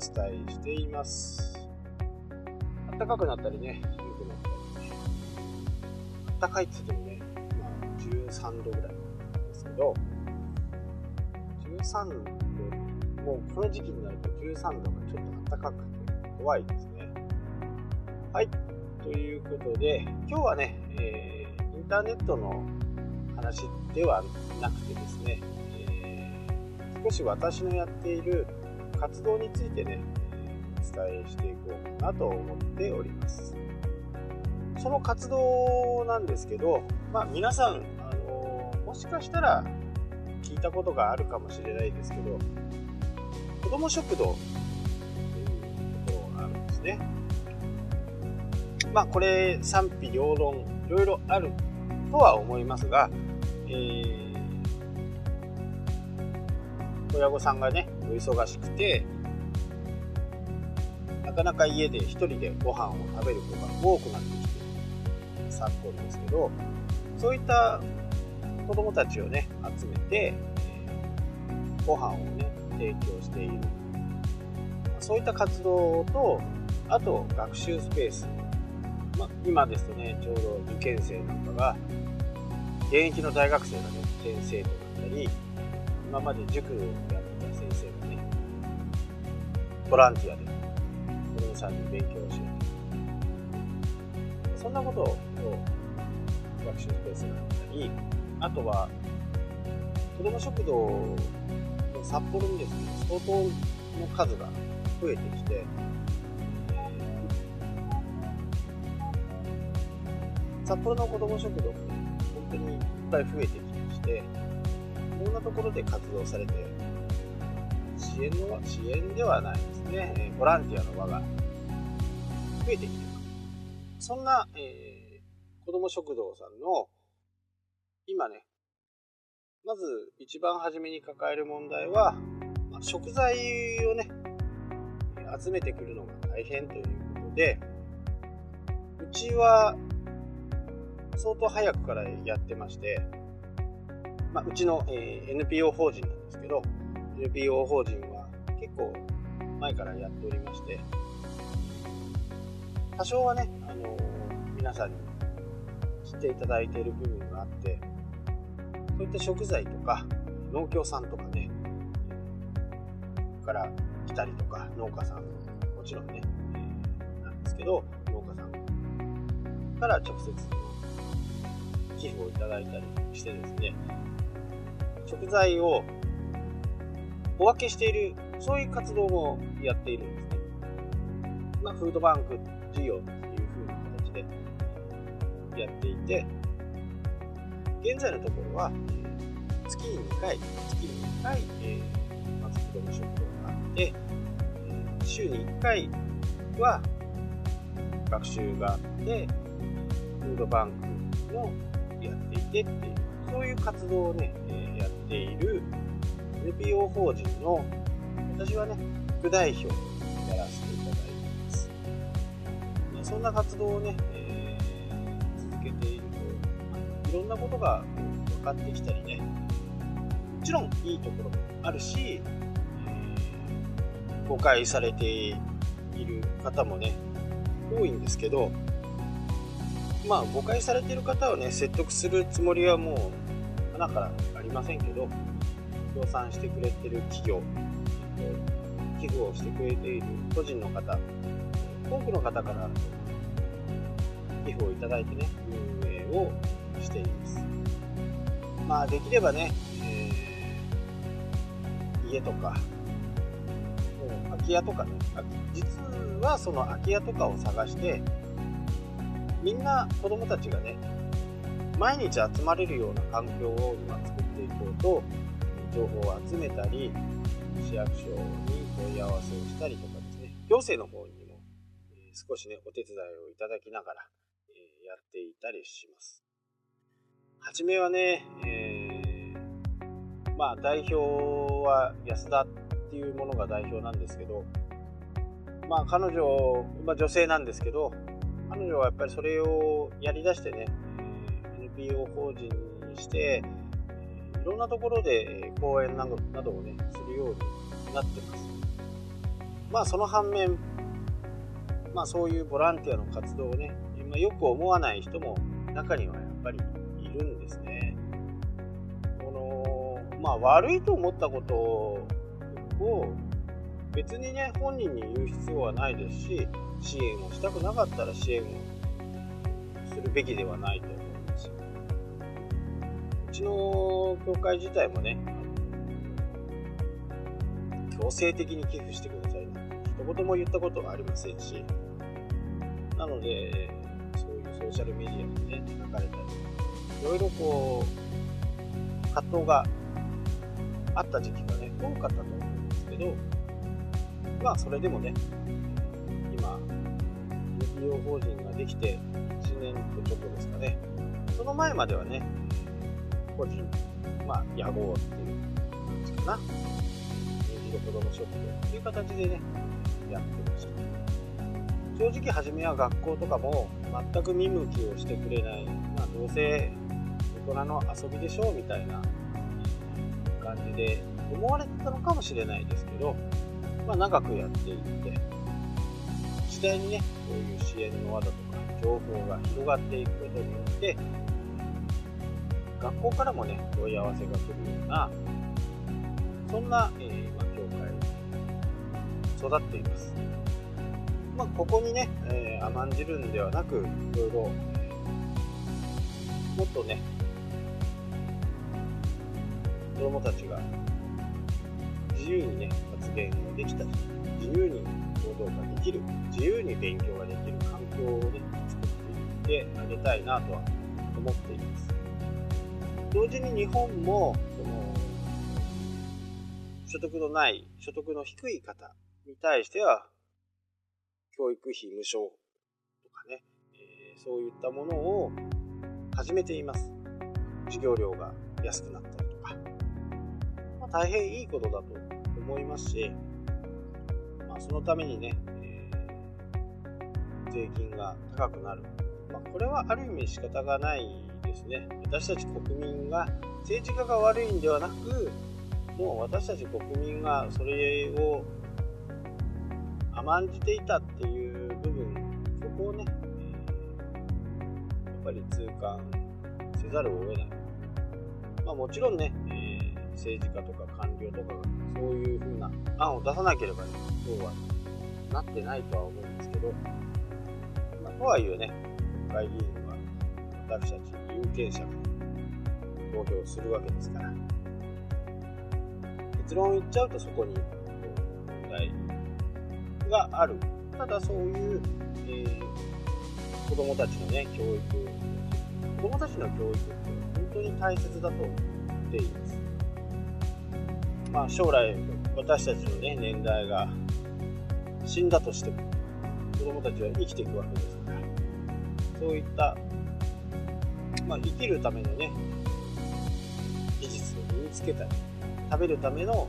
伝えしています。暖かくなったりね、緩くなったりね。暖かいって言ってもね、まあ13度ぐらいなんですけど、13度、もうこの時期になると13度がちょっと暖かくて怖いですね。はい。ということで、今日はね、えー、インターネットの話ではなくてですね、えー、少し私のやっている活動についてね、お伝えしていこうかなと思っております。その活動なんですけど、まあ、皆さん、あのもしかしたら聞いたことがあるかもしれないですけど、子ども食堂ということがあるんですね。まあ、これ賛否両論いろいろあるとは思いますが、えー、親御さんがねお忙しくてなかなか家で一人でご飯を食べる子が多くなってきて昨今ですけどそういった子どもたちをね集めて、え、ご飯をね提供している。そういった活動とあと学習スペース、ま今ですとねちょうど受験生なんかが現役の大学生がね先生となったり今まで塾をやっボランティアで子供さんに勉強を教えて。そんなことを学習スペースがあったりあとは子ども食堂の札幌にですね相当の数が増えてきて札幌の子ども食堂もね当にいっぱい増えてきまして、いろんなところで活動されて、支援の支援ではないです。ね、えボランティアの輪が増えてきてる。そんな、えー、子ども食堂さんの今ね、まず一番初めに抱える問題は、まあ、食材をね、集めてくるのが大変ということで、うちは相当早くからやってまして、まあ、うちの、えー、NPO 法人なんですけど、NPO 法人は結構前からやっておりまして、多少はね、あの、皆さんに知っていただいている部分があって、そういった食材とか、農協さんとかね、から来たりとか、農家さんもちろんね、なんですけど、農家さんから直接寄付をいただいたりしてですね、食材をお分けしている、そういう活動もやっているんですね。まあ、フードバンク事業という風な形でやっていて、現在のところは、月に2回、月に2回、えー、まず子ども食堂があって、週に1回は学習があって、フードバンクのやっていてっていう、そういう活動をね、えやっている NPO 法人の、私はね、副代表をやらせていただいています。まあ、そんな活動をね、えー、続けていると、いろんなことが分かってきたりね、もちろんいいところもあるし、えー、誤解されている方もね、多いんですけど、まあ誤解されている方をね説得するつもりはもう花からありませんけど協賛してくれてる企業寄付をしてくれている個人の方多くの方から寄付をいただいてね運営をしています。まあできればね、えー、家とか空き家とかね実はその空き家とかを探してみんな子供たちがね毎日集まれるような環境を今作っていこうと情報を集めたり市役所に問い合わせをしたりとかですね。行政の方にも、え少しねお手伝いをいただきながら、えやっていたりします。初めはね、えー、まあ代表は安田っていうものが代表なんですけどまあ彼女、まあ、女性なんですけど彼女はやっぱりそれをやりだしてね、NPO 法人にして、いろんなところで講演などなどをね、するようになってます。まあその反面、まあそういうボランティアの活動をね、今よく思わない人も中にはやっぱりいるんですね。この、まあ悪いと思ったことを別にね、本人に言う必要はないですし、支援をしたくなかったら支援をするべきではないと。ちの教会自体もね、強制的に寄付してください一言も言ったことはありませんし、なので、そういうソーシャルメディアにね、書かれたり、いろいろこう、葛藤があった時期がね、多かったと思うんですけど、まあ、それでもね、今、NPO 法人ができて1年とちょっとですかね、その前まではね、個人、まあ、屋号っていう感じかな。人子ども食堂っていう形でね、やってました。正直初めは学校とかも全く見向きをしてくれない、まあ、どうせ大人の遊びでしょうみたいな感じで思われてたのかもしれないですけど、まあ、長くやっていって次第にねこういう支援の輪だとか情報が広がっていくことによって学校からもね問い合わせが来るようなそんな、えー、まあ、教会育っています。まあ、ここにね、えー、甘んじるんではなく、いろいろ、もっとね、子供たちが自由にね、発言ができたり、自由に行動ができる、自由に勉強ができる環境をね、作っていってあげたいなとは思っています。同時に日本も、その、所得のない、所得の低い方に対しては、教育費無償とかね、えー、そういったものを始めています。授業料が安くなったりとか。まあ、大変いいことだと思いますし、まあ、そのためにね、えー、税金が高くなる。まあ、これはある意味仕方がないですね。私たち国民が政治家が悪いんではなく、もう私たち国民がそれを甘んじていたっていう部分、そこをね、やっぱり痛感せざるを得ない。まあ、もちろんね、え、政治家とか官僚とかがそういう風な案を出さなければね、そうはなってないとは思うんですけど、まあ、とはいえね、国会議員は私たち有権者が投票するわけですから、結論言っちゃうとそこに問題がある。ただそういう、えー、子供たちのね、教育、子供たちの教育って本当に大切だと思っています。まあ将来私たちのね、年代が死んだとしても子供たちは生きていくわけですから、そういった、まあ、生きるためのね、技術を身につけたり、食べるための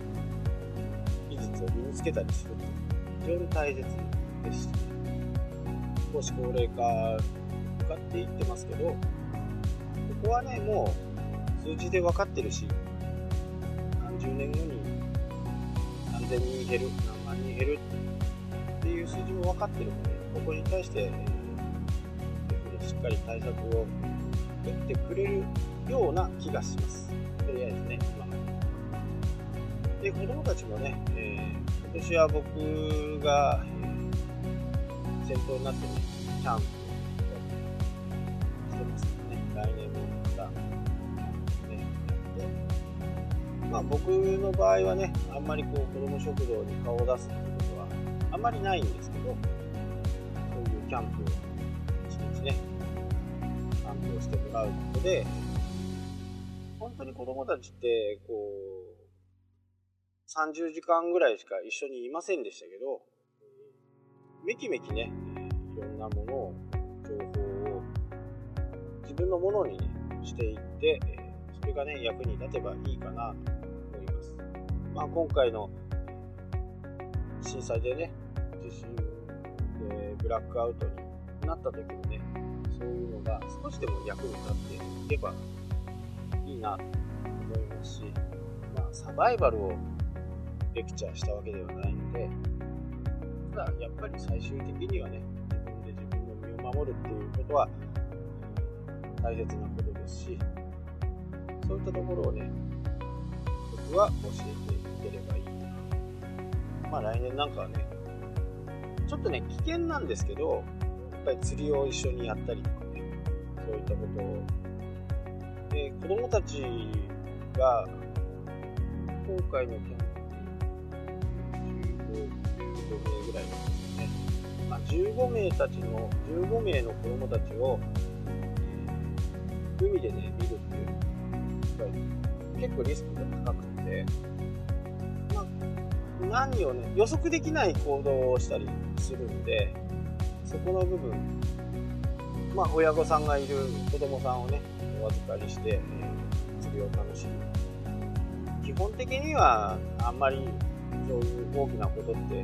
技術を身につけたりすると非常に大切です。少し高齢化向かっていってますけど、ここはね、もう数字で分かってるし、何十年後に何千人減る、何万人減るっていう数字も分かってるので、ここに対して、しっかり対策を打ってくれるような気がします。とりあえずね、今。で、子供たちもね、えー今年は僕が、えー、先頭になってね、キャンプをしてますのでね、来年もまた、ね、やって、まあ僕の場合はね、あんまりこう子供食堂に顔を出すっていうことはあんまりないんですけど、そういうキャンプを一日ね、担当してもらうことで、本当に子供たちって、こう、30時間ぐらいしか一緒にいませんでしたけど、めきめきね、いろんなものを、情報を自分のものに、ね、していって、それがね、役に立てばいいかなと思います。まあ、今回の震災でね、地震ブラックアウトになった時もね、いうのが少しでも役に立っていけばいいなと思いますし、まあ、サバイバルをレクチャーしたわけではないので、ただやっぱり最終的にはね、自分で自分の身を守るっていうことは大切なことですし、そういったところをね、僕は教えていければいいな。まあ来年なんかはね、ちょっとね、危険なんですけど、ぱり釣りを一緒にやったりとかね、そういったことを。で、子供たちが、今回のキャンプ15、名ぐらいですね。まあ、15名たちの、15名の子供たちを、えー、海でね、見るっていう、やっぱり結構リスクが高くて、まあ、何をね、予測できない行動をしたりするんで、そこの部分、まあ、親御さんがいる子供さんをね、お預かりして、えー、釣りを楽しむ。基本的には、あんまりそういう大きなことって、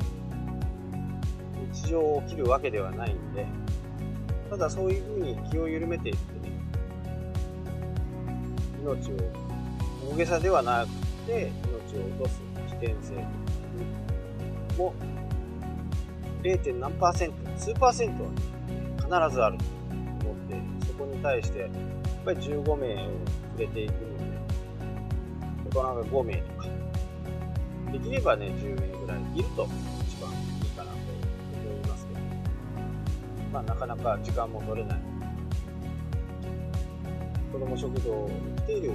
日常起きるわけではないんで、ただそういうふうに気を緩めていってね、命を、大げさではなくて、命を落とす危険性も 0. 何パーセント、数パーセントは必ずあると思って、そこに対して、やっぱり15名を触れていくので、大人が5名とか、できればね、10名ぐらいいると一番いいかなと思いますけど、まあなかなか時間も取れない。子ども食堂に来ている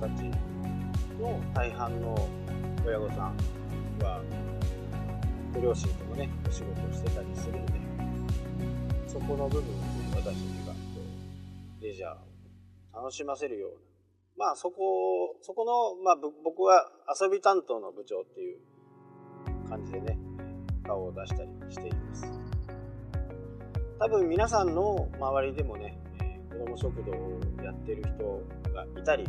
人たちの大半の親御さんは、両親ともね、お仕事をしてたりするんで、そこの部分を、私たちがレジャーを楽しませるような、まあそこ、そこの、まあ僕は遊び担当の部長っていう感じでね、顔を出したりしています。多分皆さんの周りでもね、子ども食堂をやってる人がいたり、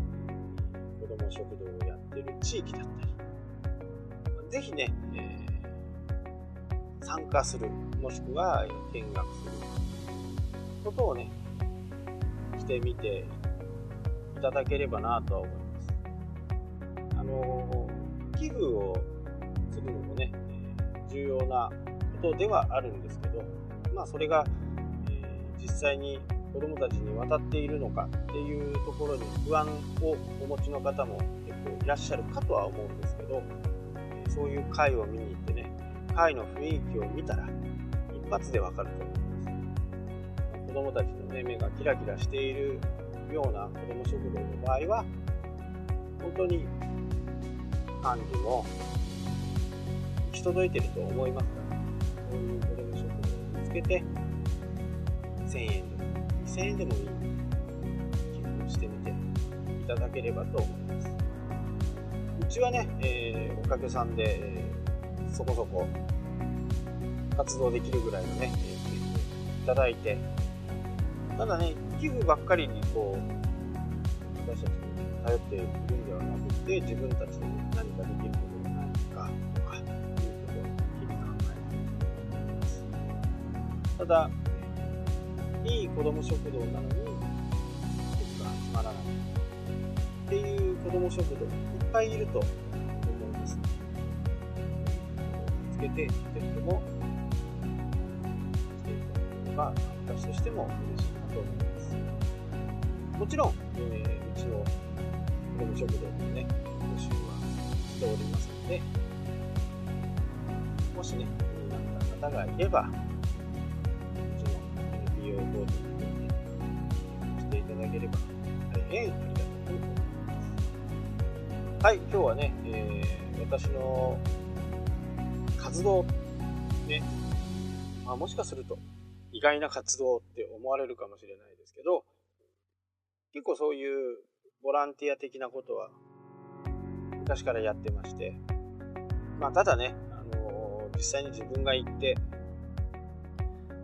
子ども食堂をやってる地域だったり、ぜひね、えー、参加する、もしくは見学することをね、してみていただければなとは思います。あの寄付をするのもね、重要なことではあるんですけど、まあそれが、えー、実際に子どもたちに渡っているのかっていうところに不安をお持ちの方も結構いらっしゃるかとは思うんですけど、そういう会を見に行ってね、会の雰囲気を見たら一発でわかると思います。子どもたちの、ね、目がキラキラしているような子ども食堂の場合は、本当に管理も行き届いてると思いますから、そういう子ども食堂を見つけて、1000円でも2000円でもいい寄付してみていただければと思います。うちはね、えー、おかげさんで、そこそこ活動できるぐらいのね、寄付いただいて、ただね、寄付ばっかりにこう、私たちに頼っているんではなくて、自分たちで何かできることがないかとか、いうことを日々考えています。ただ、いい子ども食堂なのに、寄付が集まらないっていう子ども食堂いっぱいいると見つけて、ぜひともしていただければ、私としても嬉しいなと思います。もちろん、えー、うちの子ども食堂もね、募集はしておりますので、もしね、気になった方がいれば、うちの NPO ボードにしていただければ大変ありがたいと思います。はい、今日はね、えー、私の活動、ね、まあ、もしかすると意外な活動って思われるかもしれないですけど、結構そういうボランティア的なことは昔からやってまして、まあ、ただね、あのー、実際に自分が行って、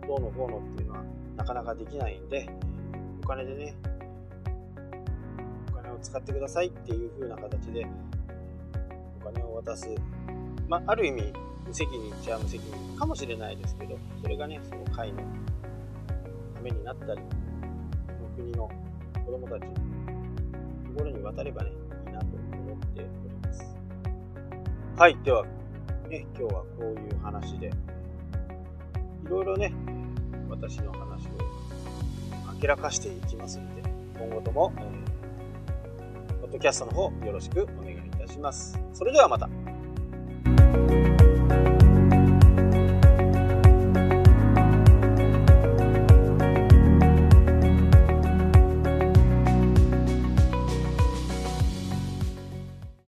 どうのこうのっていうのはなかなかできないんで、お金でね、お金を使ってくださいっていう風な形で、お金を渡す。まあ、ある意味、責任っちゃ無責任かもしれないですけど、それがね、その会のためになったり、その国の子供たちのところに渡ればね、いいなと思っておりますはい、では、ね、今日はこういう話で、いろいろね、私の話を明らかしていきますので、今後とも、ポッドキャストの方よろしくお願いいたします。それではまた。